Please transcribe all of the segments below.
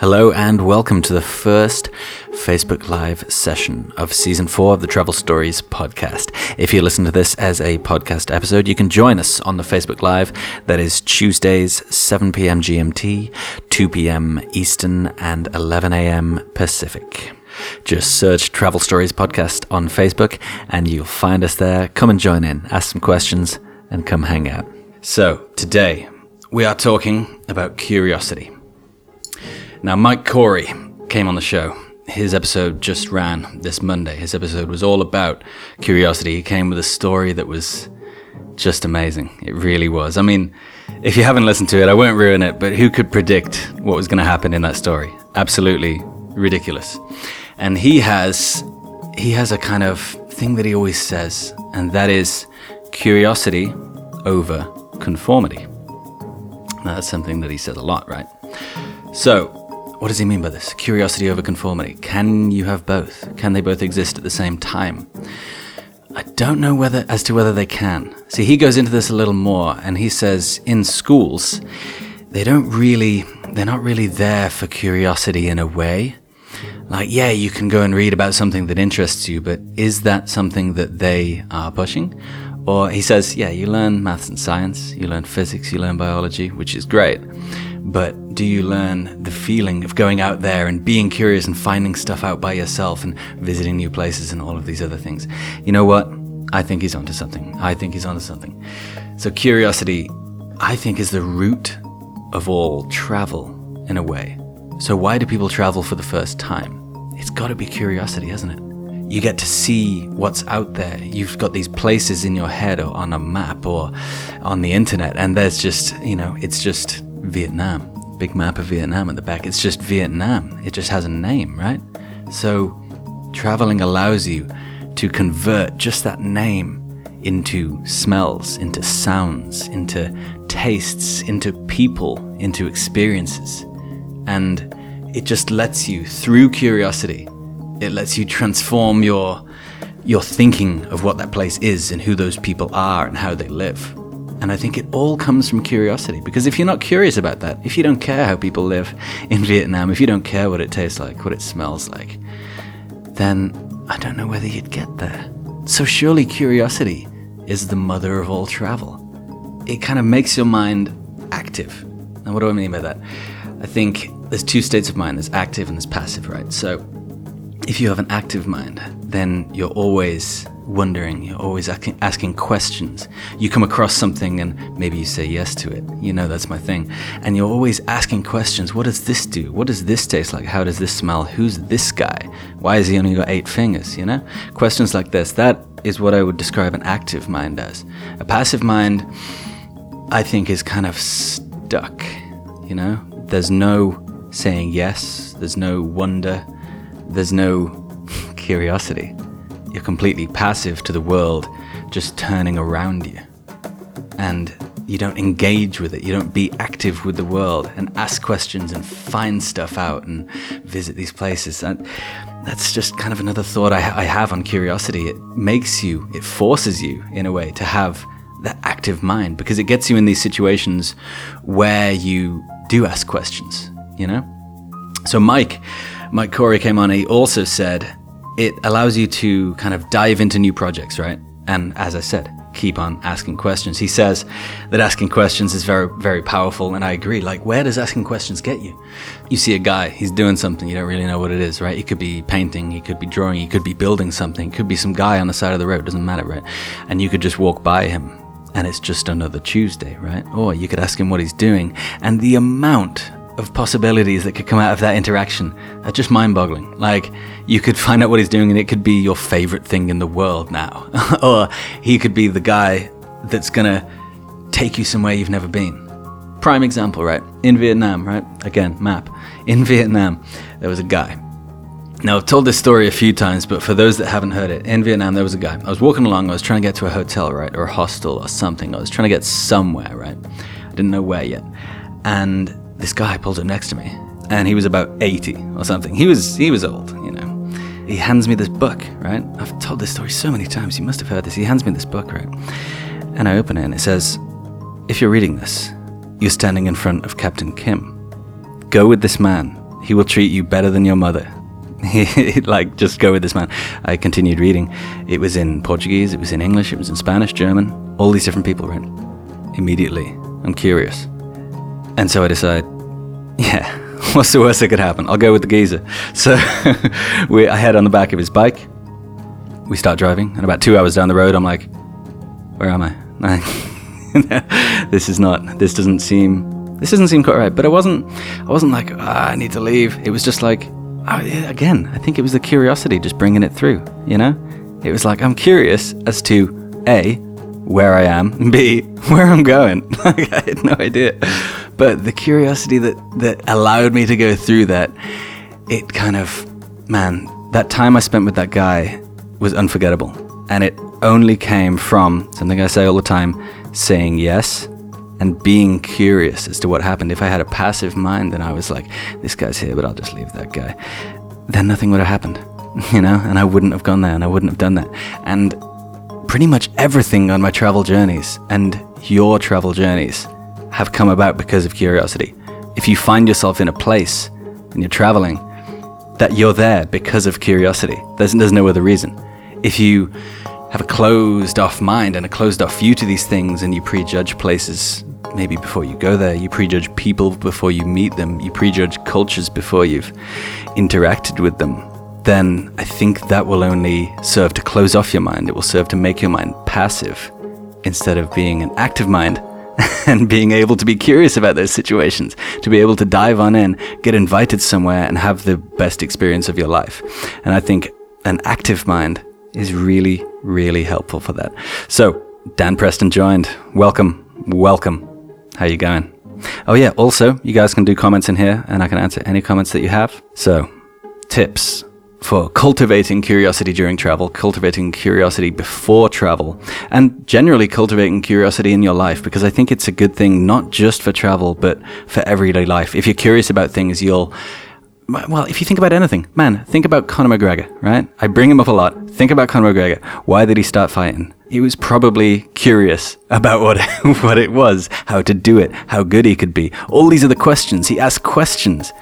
Hello and welcome to the first Facebook Live session of season four of the Travel Stories podcast. If you listen to this as a podcast episode, you can join us on the Facebook Live. That is Tuesdays, 7 p.m. GMT, 2 p.m. Eastern, and 11 a.m. Pacific. Just search Travel Stories podcast on Facebook and you'll find us there. Come and join in, ask some questions, and come hang out. So, today we are talking about curiosity. Now, Mike Corey came on the show. His episode just ran this Monday. His episode was all about curiosity. He came with a story that was just amazing. It really was. I mean, if you haven't listened to it, I won't ruin it, but who could predict what was going to happen in that story? Absolutely ridiculous. And he has he has a kind of thing that he always says, and that is curiosity over conformity. That's something that he says a lot, right? So, what does he mean by this? Curiosity over conformity. Can you have both? Can they both exist at the same time? I don't know whether as to whether they can. See, he goes into this a little more and he says in schools they don't really they're not really there for curiosity in a way. Like, yeah, you can go and read about something that interests you, but is that something that they are pushing? Or he says, yeah, you learn maths and science, you learn physics, you learn biology, which is great. But do you learn the feeling of going out there and being curious and finding stuff out by yourself and visiting new places and all of these other things? You know what? I think he's onto something. I think he's onto something. So, curiosity, I think, is the root of all travel in a way. So, why do people travel for the first time? It's got to be curiosity, hasn't it? You get to see what's out there. You've got these places in your head or on a map or on the internet, and there's just, you know, it's just Vietnam. Big map of Vietnam at the back. It's just Vietnam. It just has a name, right? So traveling allows you to convert just that name into smells, into sounds, into tastes, into people, into experiences. And it just lets you, through curiosity, it lets you transform your your thinking of what that place is and who those people are and how they live. And I think it all comes from curiosity. Because if you're not curious about that, if you don't care how people live in Vietnam, if you don't care what it tastes like, what it smells like, then I don't know whether you'd get there. So surely curiosity is the mother of all travel. It kind of makes your mind active. And what do I mean by that? I think there's two states of mind there's active and there's passive, right? So if you have an active mind, then you're always wondering, you're always asking, questions. You come across something and maybe you say yes to it. You know, that's my thing. And you're always asking questions. What does this do? What does this taste like? How does this smell? Who's this guy? Why has he only got eight fingers? You know? Questions like this. That is what I would describe an active mind as. A passive mind, I think, is kind of stuck. You know? There's no saying yes, there's no wonder, there's no curiosity. You're completely passive to the world just turning around you. And you don't engage with it. You don't be active with the world and ask questions and find stuff out and visit these places. And that's just kind of another thought I, I have on curiosity. It makes you, it forces you in a way to have that active mind because it gets you in these situations where you do ask questions, you know? So Mike, Mike Corey came on, he also said, it allows you to kind of dive into new projects, right? And as I said, keep on asking questions. He says that asking questions is very, very powerful, and I agree. Like, where does asking questions get you? You see a guy, he's doing something, you don't really know what it is, right? He could be painting, he could be drawing, he could be building something, could be some guy on the side of the road, doesn't matter, right? And you could just walk by him, and it's just another Tuesday, right? Or you could ask him what he's doing, and the amount of possibilities that could come out of that interaction are just mind boggling. Like, you could find out what he's doing and it could be your favorite thing in the world now. or he could be the guy that's gonna take you somewhere you've never been. Prime example, right? In Vietnam, right? Again, map. In Vietnam, there was a guy. Now, I've told this story a few times, but for those that haven't heard it, in Vietnam, there was a guy. I was walking along, I was trying to get to a hotel, right? Or a hostel or something. I was trying to get somewhere, right? I didn't know where yet. And this guy pulled up next to me, and he was about 80 or something. He was he was old, you know. He hands me this book, right? I've told this story so many times. You must have heard this. He hands me this book, right? And I open it, and it says, if you're reading this, you're standing in front of Captain Kim. Go with this man. He will treat you better than your mother. like, just go with this man. I continued reading. It was in Portuguese, it was in English, it was in Spanish, German, all these different people read. Immediately, I'm curious. And so I decide, yeah, what's the worst that could happen? I'll go with the geezer. So we, I head on the back of his bike. We start driving, and about two hours down the road, I'm like, where am I? this is not, this doesn't seem, this doesn't seem quite right. But I wasn't, I wasn't like, ah, I need to leave. It was just like, again, I think it was the curiosity just bringing it through, you know? It was like, I'm curious as to A, where I am, B, where I'm going. I had no idea. But the curiosity that, that allowed me to go through that, it kind of, man, that time I spent with that guy was unforgettable. And it only came from something I say all the time saying yes and being curious as to what happened. If I had a passive mind and I was like, this guy's here, but I'll just leave that guy, then nothing would have happened, you know, and I wouldn't have gone there and I wouldn't have done that. And pretty much everything on my travel journeys and your travel journeys have come about because of curiosity. If you find yourself in a place and you're traveling, that you're there because of curiosity. There's, there's no other reason. If you have a closed off mind and a closed off view to these things and you prejudge places maybe before you go there. You prejudge people before you meet them. You prejudge cultures before you've interacted with them. Then I think that will only serve to close off your mind. It will serve to make your mind passive instead of being an active mind and being able to be curious about those situations, to be able to dive on in, get invited somewhere, and have the best experience of your life. And I think an active mind is really, really helpful for that. So, Dan Preston joined. Welcome. Welcome. How you going? Oh yeah, also, you guys can do comments in here and I can answer any comments that you have. So, tips for cultivating curiosity during travel, cultivating curiosity before travel, and generally cultivating curiosity in your life because I think it's a good thing not just for travel but for everyday life. If you're curious about things, you'll well, if you think about anything, man, think about Conor McGregor, right? I bring him up a lot. Think about Conor McGregor. Why did he start fighting? He was probably curious about what what it was, how to do it, how good he could be. All these are the questions. He asked questions.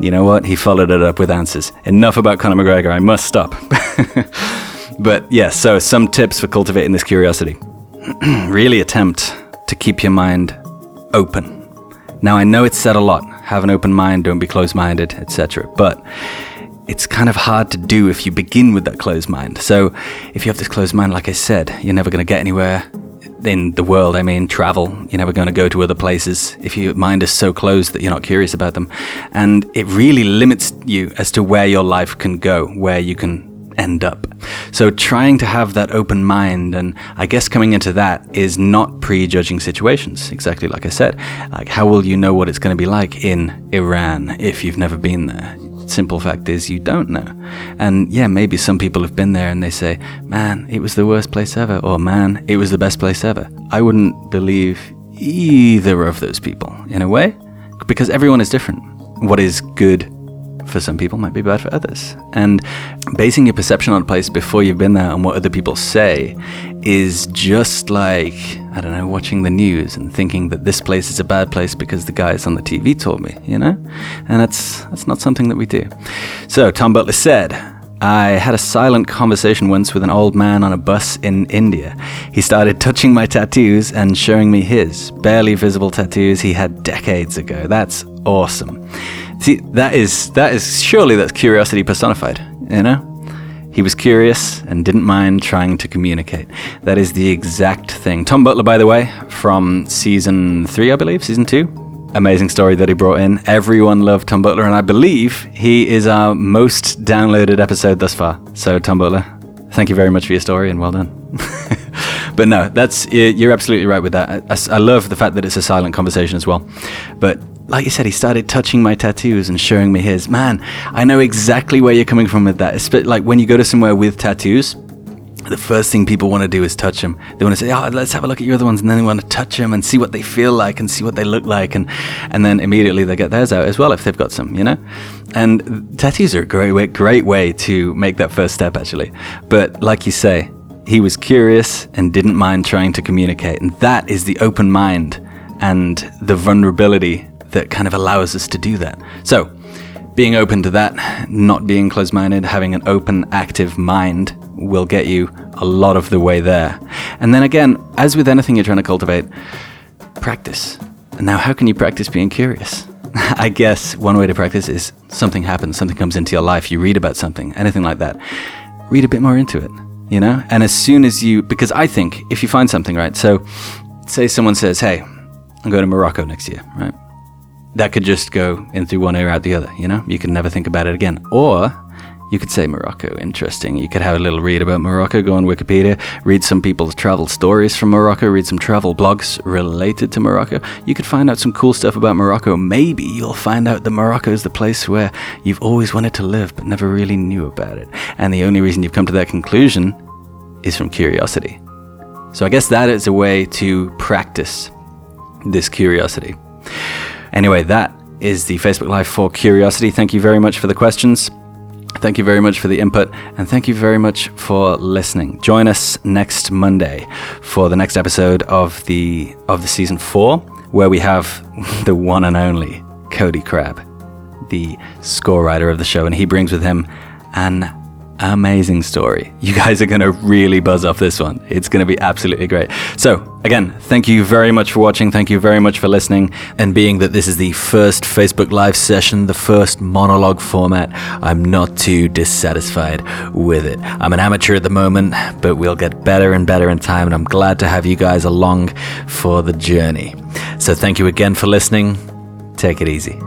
You know what? He followed it up with answers. Enough about Conor McGregor. I must stop. but yeah, so some tips for cultivating this curiosity. really attempt to keep your mind open. Now I know it's said a lot have an open mind, don't be closed minded, etc. But it's kind of hard to do if you begin with that closed mind. So if you have this closed mind, like I said, you're never going to get anywhere in the world. I mean, travel, you're never going to go to other places if your mind is so closed that you're not curious about them. And it really limits you as to where your life can go, where you can end up. So trying to have that open mind, and I guess coming into that is not prejudging situations, exactly like I said. Like, how will you know what it's going to be like in Iran if you've never been there? Simple fact is, you don't know. And yeah, maybe some people have been there and they say, man, it was the worst place ever, or man, it was the best place ever. I wouldn't believe either of those people in a way, because everyone is different. What is good for some people might be bad for others. And basing your perception on a place before you've been there and what other people say is just like, I don't know, watching the news and thinking that this place is a bad place because the guys on the TV told me, you know? And that's that's not something that we do. So Tom Butler said, I had a silent conversation once with an old man on a bus in India. He started touching my tattoos and showing me his barely visible tattoos he had decades ago. That's awesome. See, that is that is surely that's curiosity personified, you know? He was curious and didn't mind trying to communicate. That is the exact thing. Tom Butler, by the way, from season three, I believe, season two. Amazing story that he brought in. Everyone loved Tom Butler, and I believe he is our most downloaded episode thus far. So, Tom Butler, thank you very much for your story and well done. but no, that's you're absolutely right with that. I, I, love the fact that it's a silent conversation as well. But like you said, he started touching my tattoos and showing me his. Man, I know exactly where you're coming from with that. It's like when you go to somewhere with tattoos, the first thing people want to do is touch them. They want to say, "Oh, let's have a look at your other ones," and then they want to touch them and see what they feel like and see what they look like, and and then immediately they get theirs out as well if they've got some, you know. And tattoos are a great way, great way to make that first step, actually. But like you say, he was curious and didn't mind trying to communicate, and that is the open mind and the vulnerability that kind of allows us to do that. So, being open to that, not being closed minded, having an open, active mind will get you a lot of the way there. And then again, as with anything you're trying to cultivate, practice. And now, how can you practice being curious? I guess one way to practice is something happens, something comes into your life, you read about something, anything like that. Read a bit more into it, you know? And as soon as you, because I think if you find something, right? So, say someone says, hey, I'm going to Morocco next year, right? That could just go in through one ear out the other, you know? You could never think about it again. Or you could say Morocco, interesting. You could have a little read about Morocco, go on Wikipedia, read some people's travel stories from Morocco, read some travel blogs related to Morocco. You could find out some cool stuff about Morocco. Maybe you'll find out that Morocco is the place where you've always wanted to live but never really knew about it. And the only reason you've come to that conclusion is from curiosity. So I guess that is a way to practice this curiosity. Anyway, that is the Facebook Live for Curiosity. Thank you very much for the questions. Thank you very much for the input and thank you very much for listening. Join us next Monday for the next episode of the of the season 4 where we have the one and only Cody Crabb, the score writer of the show and he brings with him an amazing story. You guys are going to really buzz off this one. It's going to be absolutely great. So, again, thank you very much for watching. Thank you very much for listening. And being that this is the first Facebook Live session, the first monologue format, I'm not too dissatisfied with it. I'm an amateur at the moment, but we'll get better and better in time. And I'm glad to have you guys along for the journey. So, thank you again for listening. Take it easy.